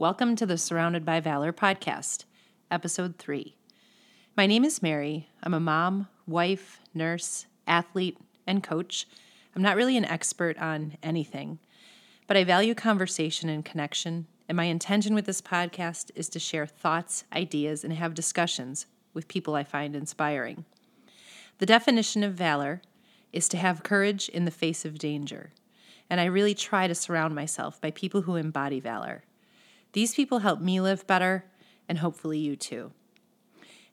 Welcome to the Surrounded by Valor podcast, episode three. My name is Mary. I'm a mom, wife, nurse, athlete, and coach. I'm not really an expert on anything, but I value conversation and connection, and my intention with this podcast is to share thoughts, ideas, and have discussions with people I find inspiring. The definition of valor is to have courage in the face of danger, and I really try to surround myself by people who embody valor. These people help me live better, and hopefully you too.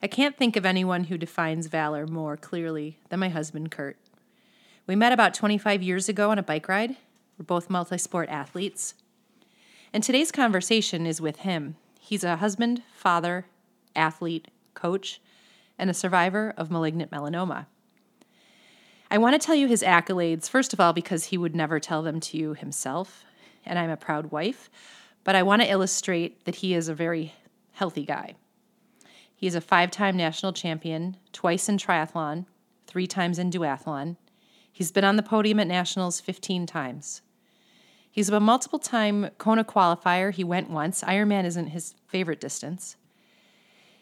I can't think of anyone who defines valor more clearly than my husband, Kurt. We met about 25 years ago on a bike ride. We're both multi sport athletes. And today's conversation is with him. He's a husband, father, athlete, coach, and a survivor of malignant melanoma. I want to tell you his accolades, first of all, because he would never tell them to you himself, and I'm a proud wife, but I want to illustrate that he is a very healthy guy. He is a five time national champion, twice in triathlon, three times in duathlon. He's been on the podium at nationals 15 times. He's a multiple time Kona qualifier. He went once. Ironman isn't his favorite distance.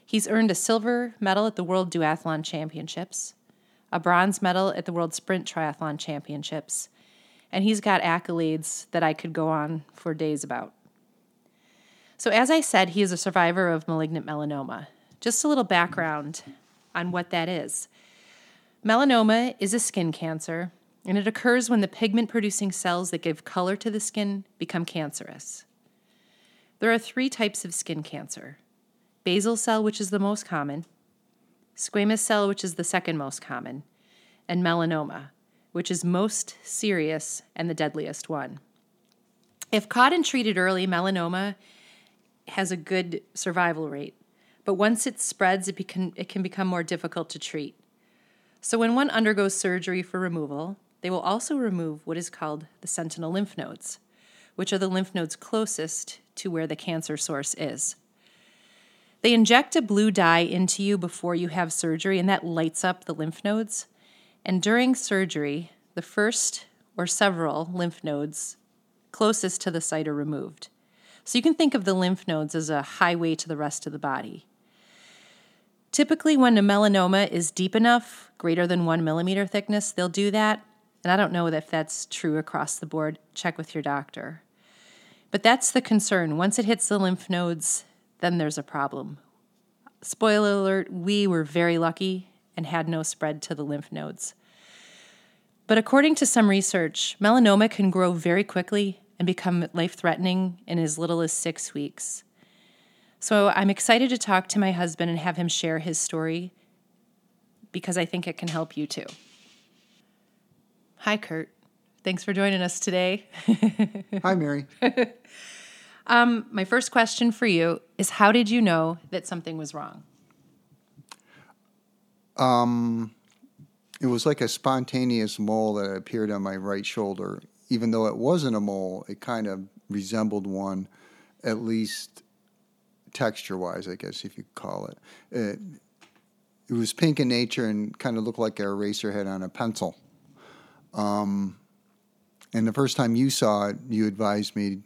He's earned a silver medal at the World Duathlon Championships, a bronze medal at the World Sprint Triathlon Championships, and he's got accolades that I could go on for days about. So, as I said, he is a survivor of malignant melanoma. Just a little background on what that is. Melanoma is a skin cancer, and it occurs when the pigment producing cells that give color to the skin become cancerous. There are three types of skin cancer basal cell, which is the most common, squamous cell, which is the second most common, and melanoma, which is most serious and the deadliest one. If caught and treated early, melanoma has a good survival rate, but once it spreads, it, becan, it can become more difficult to treat. So, when one undergoes surgery for removal, they will also remove what is called the sentinel lymph nodes, which are the lymph nodes closest to where the cancer source is. They inject a blue dye into you before you have surgery, and that lights up the lymph nodes. And during surgery, the first or several lymph nodes closest to the site are removed. So you can think of the lymph nodes as a highway to the rest of the body. Typically, when a melanoma is deep enough, greater than one millimeter thickness, they'll do that. And I don't know if that's true across the board. Check with your doctor. But that's the concern. Once it hits the lymph nodes, then there's a problem. Spoiler alert, we were very lucky and had no spread to the lymph nodes. But according to some research, melanoma can grow very quickly and become life threatening in as little as six weeks. So I'm excited to talk to my husband and have him share his story because I think it can help you too. Hi, Kurt. Thanks for joining us today. Hi, Mary. um, my first question for you is How did you know that something was wrong? Um, it was like a spontaneous mole that appeared on my right shoulder even though it wasn't a mole, it kind of resembled one, at least texture wise, I guess if you call it. it. It was pink in nature and kind of looked like an eraser head on a pencil. Um, and the first time you saw it, you advised me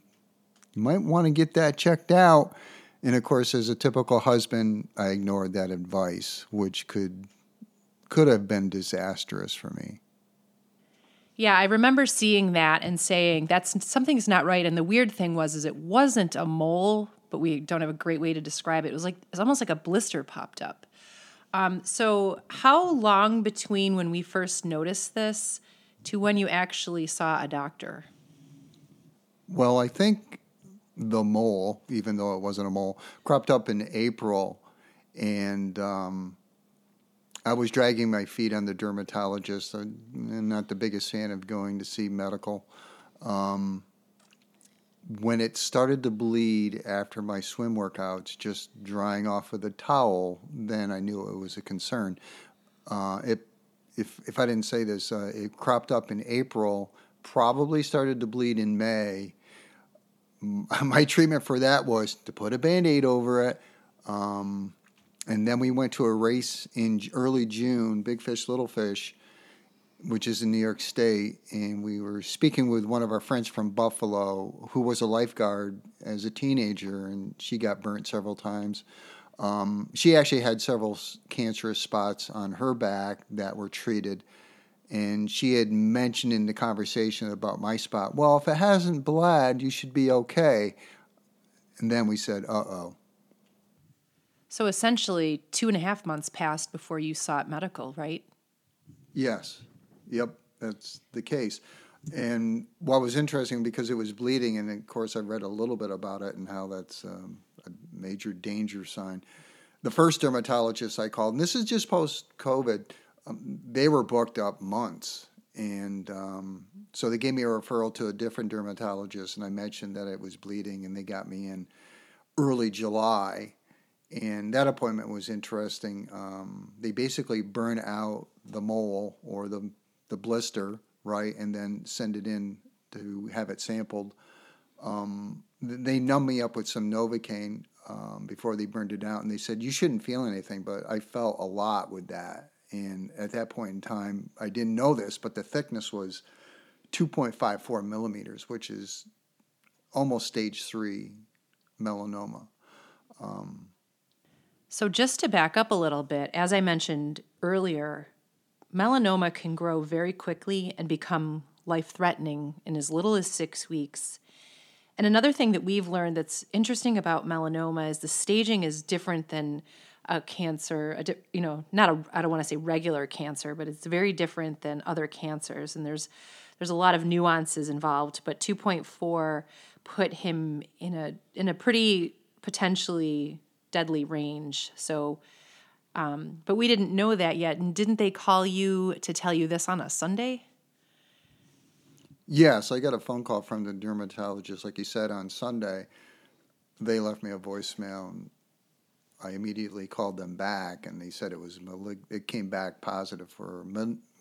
you might want to get that checked out. And of course, as a typical husband, I ignored that advice, which could could have been disastrous for me. Yeah, I remember seeing that and saying that's something's not right. And the weird thing was, is it wasn't a mole, but we don't have a great way to describe it. It was like it's almost like a blister popped up. Um, so, how long between when we first noticed this to when you actually saw a doctor? Well, I think the mole, even though it wasn't a mole, cropped up in April, and um, I was dragging my feet on the dermatologist. I'm not the biggest fan of going to see medical. Um, when it started to bleed after my swim workouts, just drying off with a towel, then I knew it was a concern. Uh, it, if, if I didn't say this, uh, it cropped up in April, probably started to bleed in May. My treatment for that was to put a band aid over it. Um, and then we went to a race in early June, big fish, little fish, which is in New York State, and we were speaking with one of our friends from Buffalo who was a lifeguard as a teenager, and she got burnt several times. Um, she actually had several cancerous spots on her back that were treated. And she had mentioned in the conversation about my spot, well, if it hasn't bled, you should be okay. And then we said, uh oh. So essentially, two and a half months passed before you sought medical, right? Yes. Yep, that's the case. And what was interesting because it was bleeding, and of course I read a little bit about it and how that's um, a major danger sign. The first dermatologist I called, and this is just post COVID, um, they were booked up months. And um, so they gave me a referral to a different dermatologist, and I mentioned that it was bleeding, and they got me in early July. And that appointment was interesting. Um, they basically burn out the mole or the the blister, right, and then send it in to have it sampled. Um, they numbed me up with some Novocaine um, before they burned it out, and they said you shouldn't feel anything, but I felt a lot with that. And at that point in time, I didn't know this, but the thickness was 2.54 millimeters, which is almost stage three melanoma. Um, so, just to back up a little bit, as I mentioned earlier, melanoma can grow very quickly and become life threatening in as little as six weeks. And another thing that we've learned that's interesting about melanoma is the staging is different than a cancer, a di- you know, not a, I don't want to say regular cancer, but it's very different than other cancers. And there's, there's a lot of nuances involved, but 2.4 put him in a, in a pretty potentially deadly range. So um, but we didn't know that yet. And didn't they call you to tell you this on a Sunday? Yes, I got a phone call from the dermatologist, like you said, on Sunday. They left me a voicemail. And I immediately called them back, and they said it was malig- it came back positive for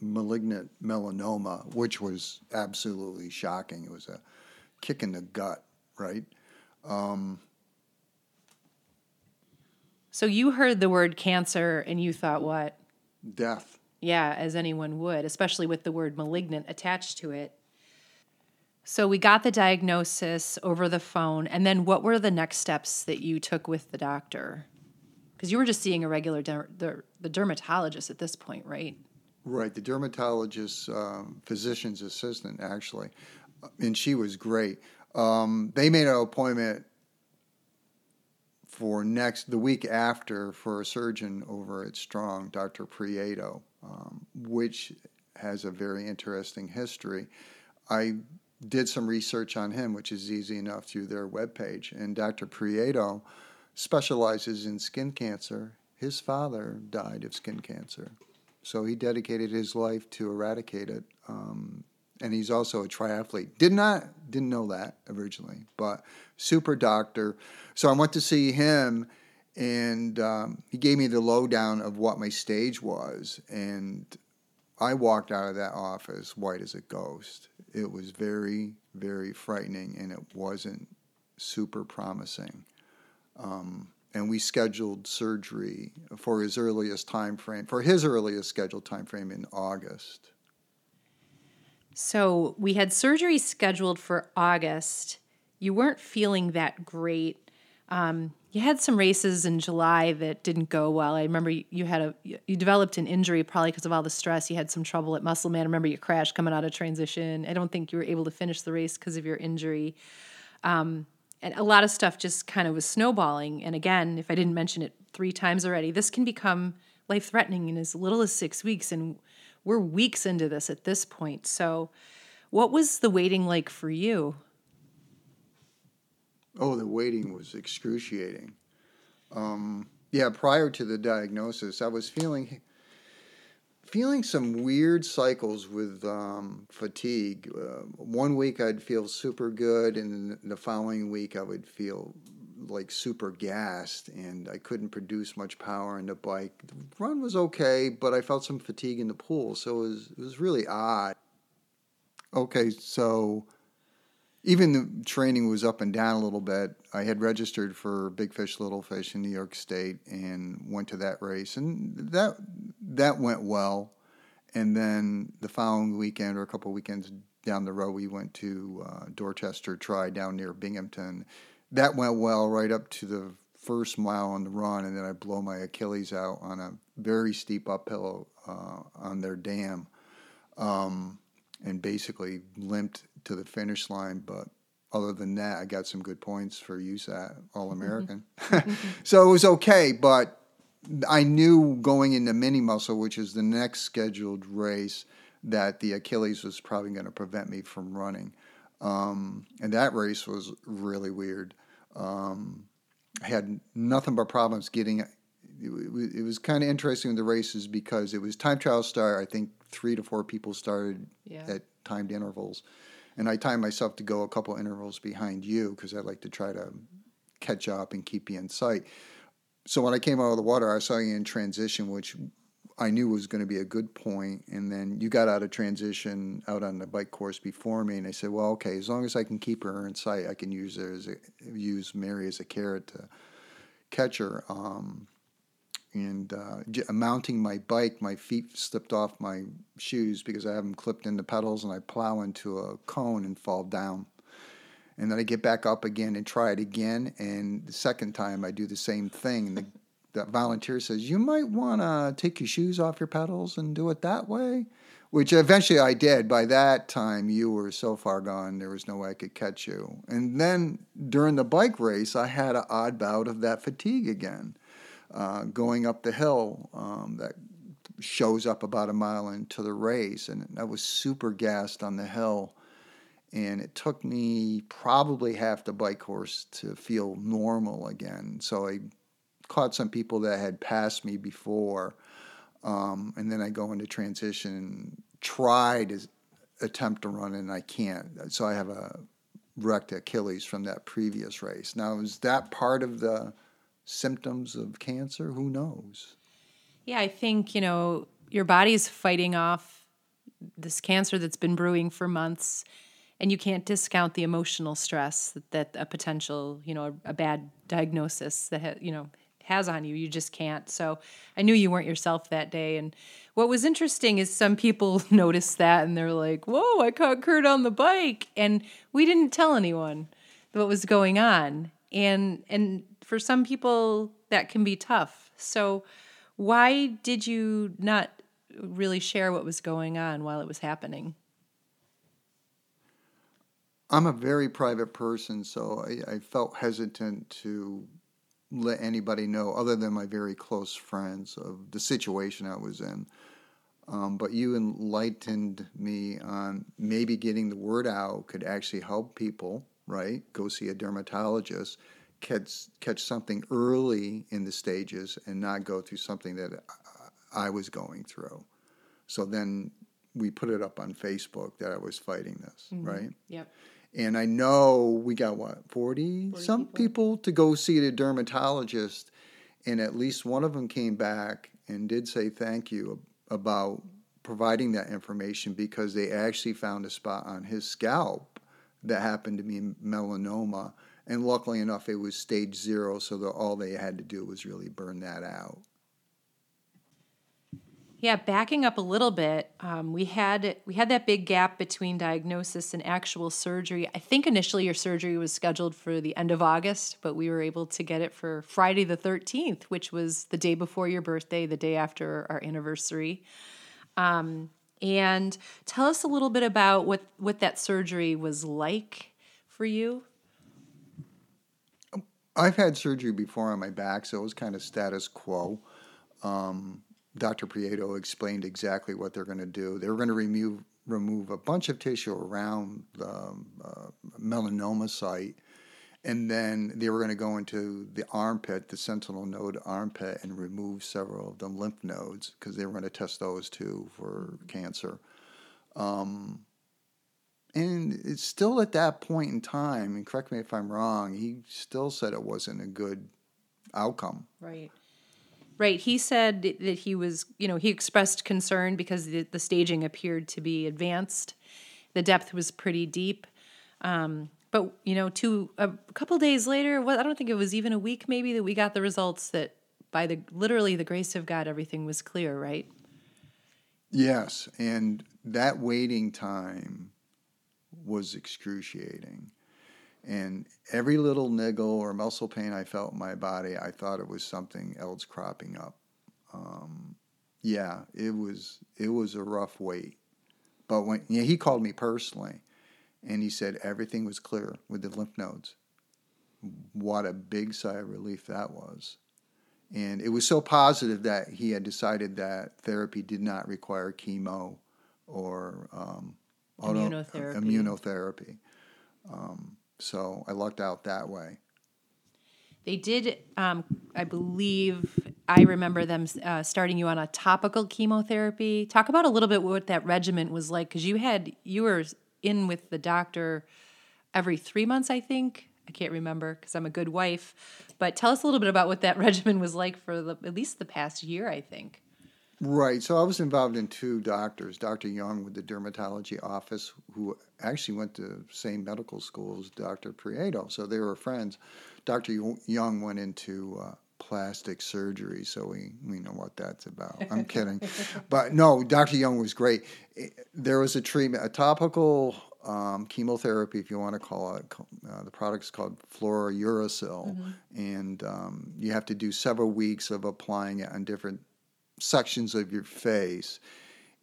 malignant melanoma, which was absolutely shocking. It was a kick in the gut, right? Um, so you heard the word cancer and you thought what? Death. Yeah, as anyone would, especially with the word malignant attached to it. So we got the diagnosis over the phone, and then what were the next steps that you took with the doctor? Because you were just seeing a regular der- the, the dermatologist at this point, right? Right, the dermatologist, um, physician's assistant, actually, and she was great. Um, they made an appointment for next the week after for a surgeon over at Strong, Dr. Prieto, um, which has a very interesting history. I did some research on him, which is easy enough through their webpage. And Dr. Prieto specializes in skin cancer. His father died of skin cancer. So he dedicated his life to eradicate it. Um, and he's also a triathlete. Did not didn't know that originally, but super doctor. So I went to see him, and um, he gave me the lowdown of what my stage was, and I walked out of that office white as a ghost. It was very very frightening, and it wasn't super promising. Um, and we scheduled surgery for his earliest time frame for his earliest scheduled time frame in August. So we had surgery scheduled for August. You weren't feeling that great. Um, you had some races in July that didn't go well. I remember you had a you developed an injury probably because of all the stress. You had some trouble at Musselman. I remember you crashed coming out of transition. I don't think you were able to finish the race because of your injury. Um, and a lot of stuff just kind of was snowballing. And again, if I didn't mention it three times already, this can become life threatening in as little as six weeks. And we're weeks into this at this point. So, what was the waiting like for you? Oh, the waiting was excruciating. Um, yeah, prior to the diagnosis, I was feeling feeling some weird cycles with um, fatigue. Uh, one week I'd feel super good, and the following week I would feel like super gassed and I couldn't produce much power in the bike. The run was okay, but I felt some fatigue in the pool, so it was it was really odd. Okay, so even the training was up and down a little bit. I had registered for Big Fish Little Fish in New York State and went to that race and that that went well. and then the following weekend or a couple weekends down the road, we went to uh, Dorchester Tri down near Binghamton. That went well right up to the first mile on the run, and then I blow my Achilles out on a very steep uphill uh, on their dam, um, and basically limped to the finish line. But other than that, I got some good points for USAT All American. Mm-hmm. so it was okay, but I knew going into Mini Mussel, which is the next scheduled race, that the Achilles was probably going to prevent me from running. Um, and that race was really weird. Um, I had nothing but problems getting. It, it was kind of interesting in the races because it was time trial start. I think three to four people started yeah. at timed intervals, and I timed myself to go a couple intervals behind you because I like to try to catch up and keep you in sight. So when I came out of the water, I saw you in transition, which I knew was going to be a good point. And then you got out of transition out on the bike course before me, and I said, "Well, okay, as long as I can keep her in sight, I can use her as a, use Mary as a carrot to catch her." Um, and uh, mounting my bike, my feet slipped off my shoes because I have them clipped into pedals, and I plow into a cone and fall down. And then I get back up again and try it again. And the second time, I do the same thing. And the that volunteer says, You might want to take your shoes off your pedals and do it that way, which eventually I did. By that time, you were so far gone, there was no way I could catch you. And then during the bike race, I had an odd bout of that fatigue again, uh, going up the hill um, that shows up about a mile into the race. And I was super gassed on the hill. And it took me probably half the bike course to feel normal again. So I caught some people that had passed me before, um, and then I go into transition, and try to attempt to run, and I can't. So I have a wrecked Achilles from that previous race. Now, is that part of the symptoms of cancer? Who knows? Yeah, I think, you know, your body's fighting off this cancer that's been brewing for months and you can't discount the emotional stress that, that a potential, you know, a, a bad diagnosis that, ha, you know, has on you. You just can't. So I knew you weren't yourself that day. And what was interesting is some people noticed that and they're like, whoa, I caught Kurt on the bike. And we didn't tell anyone what was going on. And and for some people that can be tough. So why did you not really share what was going on while it was happening? I'm a very private person, so I, I, felt hesitant to let anybody know other than my very close friends of the situation I was in. Um, but you enlightened me on maybe getting the word out could actually help people, right? Go see a dermatologist, catch, catch something early in the stages and not go through something that I was going through. So then we put it up on Facebook that I was fighting this, mm-hmm. right? Yep. And I know we got what, 40, 40 some people. people to go see the dermatologist. And at least one of them came back and did say thank you about providing that information because they actually found a spot on his scalp that happened to be melanoma. And luckily enough, it was stage zero, so all they had to do was really burn that out. Yeah, backing up a little bit, um, we had we had that big gap between diagnosis and actual surgery. I think initially your surgery was scheduled for the end of August, but we were able to get it for Friday the thirteenth, which was the day before your birthday, the day after our anniversary. Um, and tell us a little bit about what what that surgery was like for you. I've had surgery before on my back, so it was kind of status quo. Um, Dr. Prieto explained exactly what they're going to do. They're going to remove remove a bunch of tissue around the uh, melanoma site, and then they were going to go into the armpit, the sentinel node armpit, and remove several of the lymph nodes because they were going to test those too for cancer. Um, and it's still at that point in time, and correct me if I'm wrong, he still said it wasn't a good outcome. Right. Right. He said that he was, you know, he expressed concern because the, the staging appeared to be advanced. The depth was pretty deep. Um, but, you know, two, a couple days later, well, I don't think it was even a week maybe that we got the results that by the literally the grace of God, everything was clear, right? Yes, and that waiting time was excruciating. And every little niggle or muscle pain I felt in my body, I thought it was something else cropping up. Um, yeah, it was it was a rough wait. But when yeah, he called me personally, and he said everything was clear with the lymph nodes. What a big sigh of relief that was. And it was so positive that he had decided that therapy did not require chemo or um, immunotherapy. immunotherapy. Um, so I lucked out that way. They did, um, I believe, I remember them uh, starting you on a topical chemotherapy. Talk about a little bit what that regimen was like, because you had you were in with the doctor every three months, I think. I can't remember because I'm a good wife. But tell us a little bit about what that regimen was like for the, at least the past year, I think. Right. So I was involved in two doctors Dr. Young with the dermatology office, who actually went to same medical school as Dr. Prieto. So they were friends. Dr. Young went into uh, plastic surgery, so we, we know what that's about. I'm kidding. But no, Dr. Young was great. There was a treatment, a topical um, chemotherapy, if you want to call it. Uh, the product's called fluorouracil, mm-hmm. and um, you have to do several weeks of applying it on different sections of your face,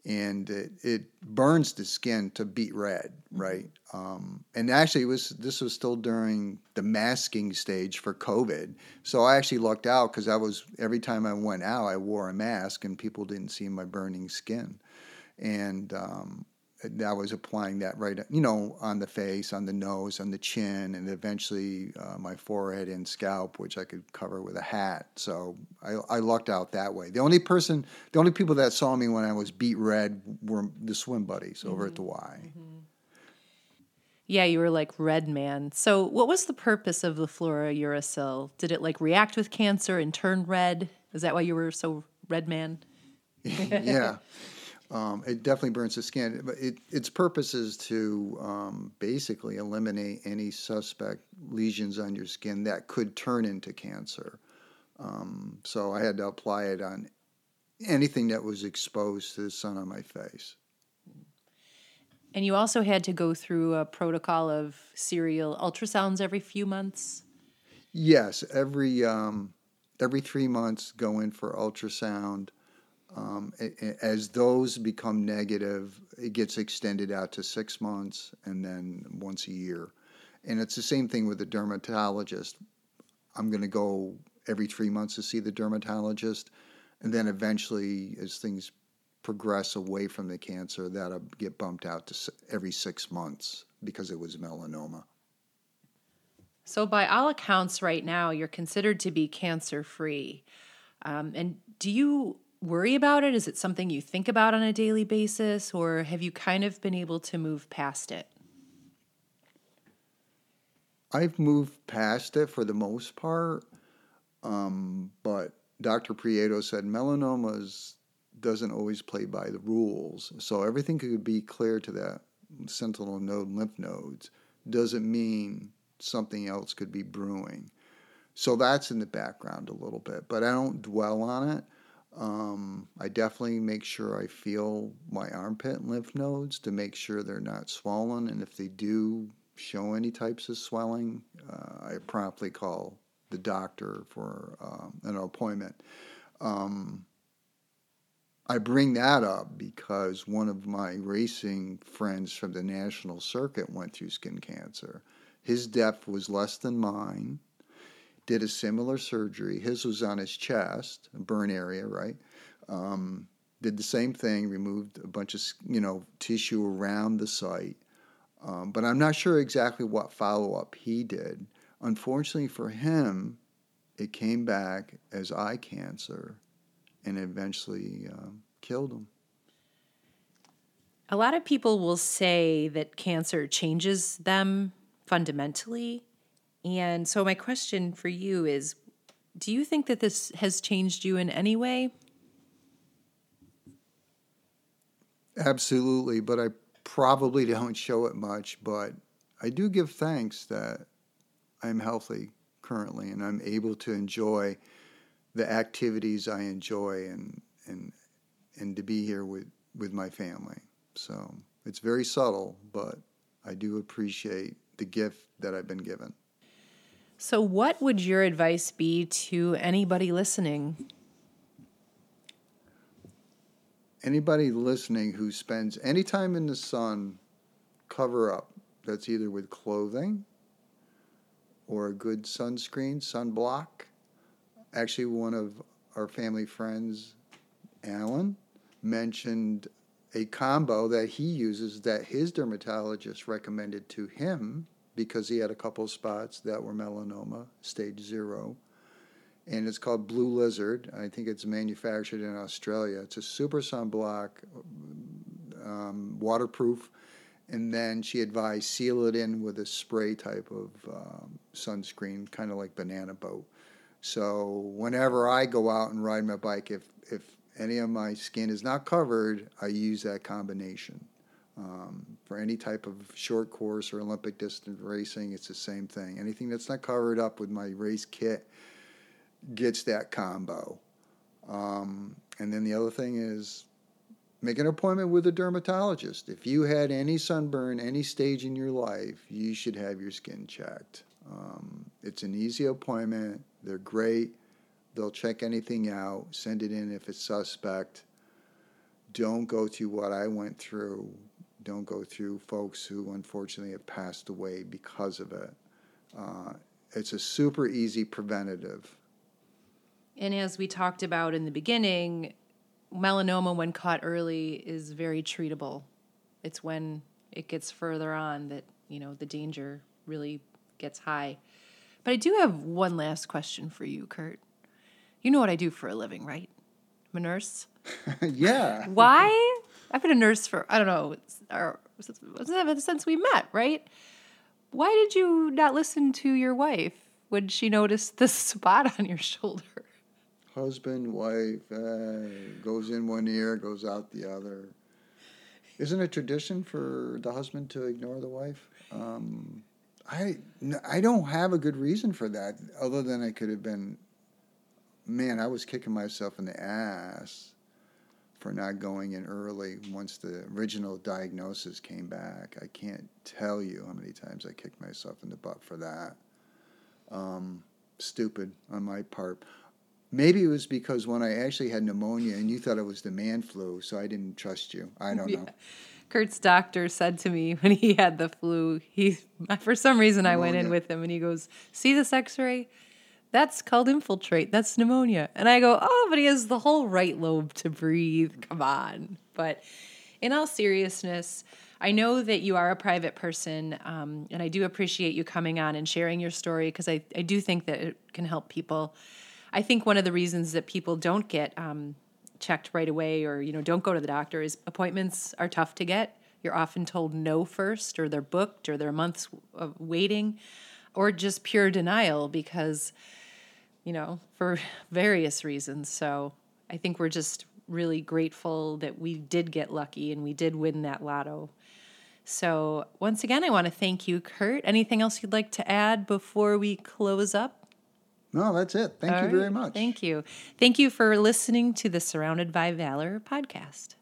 and it, it burns the skin to beet red, mm-hmm. right? Um, and actually, it was this was still during the masking stage for COVID, so I actually lucked out because I was every time I went out, I wore a mask, and people didn't see my burning skin, and um, I was applying that right, you know, on the face, on the nose, on the chin, and eventually uh, my forehead and scalp, which I could cover with a hat. So I, I, lucked out that way. The only person, the only people that saw me when I was beet red were the swim buddies mm-hmm. over at the Y. Mm-hmm. Yeah, you were like red man. So what was the purpose of the fluorouracil? Did it like react with cancer and turn red? Is that why you were so red man? yeah. Um, it definitely burns the skin. But it, its purpose is to um, basically eliminate any suspect lesions on your skin that could turn into cancer. Um, so I had to apply it on anything that was exposed to the sun on my face. And you also had to go through a protocol of serial ultrasounds every few months. Yes, every um, every three months, go in for ultrasound. Um, as those become negative, it gets extended out to six months and then once a year. And it's the same thing with the dermatologist. I'm going to go every three months to see the dermatologist. And then eventually, as things progress away from the cancer, that'll get bumped out to every six months because it was melanoma. So, by all accounts, right now, you're considered to be cancer free. Um, and do you worry about it? Is it something you think about on a daily basis, or have you kind of been able to move past it? I've moved past it for the most part, um, but Dr. Prieto said melanomas doesn't always play by the rules. So everything could be clear to that sentinel node lymph nodes doesn't mean something else could be brewing. So that's in the background a little bit, but I don't dwell on it. Um, I definitely make sure I feel my armpit and lymph nodes to make sure they're not swollen. And if they do show any types of swelling, uh, I promptly call the doctor for uh, an appointment. Um, I bring that up because one of my racing friends from the national circuit went through skin cancer. His depth was less than mine did a similar surgery. His was on his chest, a burn area, right? Um, did the same thing, removed a bunch of you know tissue around the site. Um, but I'm not sure exactly what follow up he did. Unfortunately for him, it came back as eye cancer and eventually uh, killed him. A lot of people will say that cancer changes them fundamentally. And so, my question for you is Do you think that this has changed you in any way? Absolutely, but I probably don't show it much. But I do give thanks that I'm healthy currently and I'm able to enjoy the activities I enjoy and, and, and to be here with, with my family. So it's very subtle, but I do appreciate the gift that I've been given. So, what would your advice be to anybody listening? Anybody listening who spends any time in the sun, cover up. That's either with clothing or a good sunscreen, sunblock. Actually, one of our family friends, Alan, mentioned a combo that he uses that his dermatologist recommended to him because he had a couple spots that were melanoma, stage zero. And it's called Blue Lizard. I think it's manufactured in Australia. It's a super sunblock, um, waterproof. And then she advised seal it in with a spray type of um, sunscreen, kind of like banana boat. So whenever I go out and ride my bike, if if any of my skin is not covered, I use that combination. Um, for any type of short course or Olympic distance racing, it's the same thing. Anything that's not covered up with my race kit gets that combo. Um, and then the other thing is make an appointment with a dermatologist. If you had any sunburn, any stage in your life, you should have your skin checked. Um, it's an easy appointment. They're great. They'll check anything out, send it in if it's suspect. Don't go through what I went through. Don't go through folks who unfortunately have passed away because of it. Uh, it's a super easy preventative. And as we talked about in the beginning, melanoma, when caught early, is very treatable. It's when it gets further on that, you know, the danger really gets high. But I do have one last question for you, Kurt. You know what I do for a living, right? I'm a nurse. yeah. Why? I've been a nurse for I don't know, or since we met, right? Why did you not listen to your wife when she noticed the spot on your shoulder? Husband, wife, uh, goes in one ear, goes out the other. Isn't it tradition for the husband to ignore the wife? Um, I I don't have a good reason for that, other than I could have been man, I was kicking myself in the ass for not going in early once the original diagnosis came back. I can't tell you how many times I kicked myself in the butt for that. Um, stupid on my part. Maybe it was because when I actually had pneumonia and you thought it was the man flu, so I didn't trust you. I don't yeah. know. Kurt's doctor said to me when he had the flu, he for some reason pneumonia. I went in with him and he goes, "See this X-ray? That's called infiltrate. That's pneumonia. And I go, oh, but he has the whole right lobe to breathe. Come on. But in all seriousness, I know that you are a private person, um, and I do appreciate you coming on and sharing your story because I, I do think that it can help people. I think one of the reasons that people don't get um, checked right away or you know don't go to the doctor is appointments are tough to get. You're often told no first, or they're booked, or they're months of waiting, or just pure denial because you know, for various reasons. So I think we're just really grateful that we did get lucky and we did win that lotto. So, once again, I want to thank you, Kurt. Anything else you'd like to add before we close up? No, that's it. Thank All you right. very much. Thank you. Thank you for listening to the Surrounded by Valor podcast.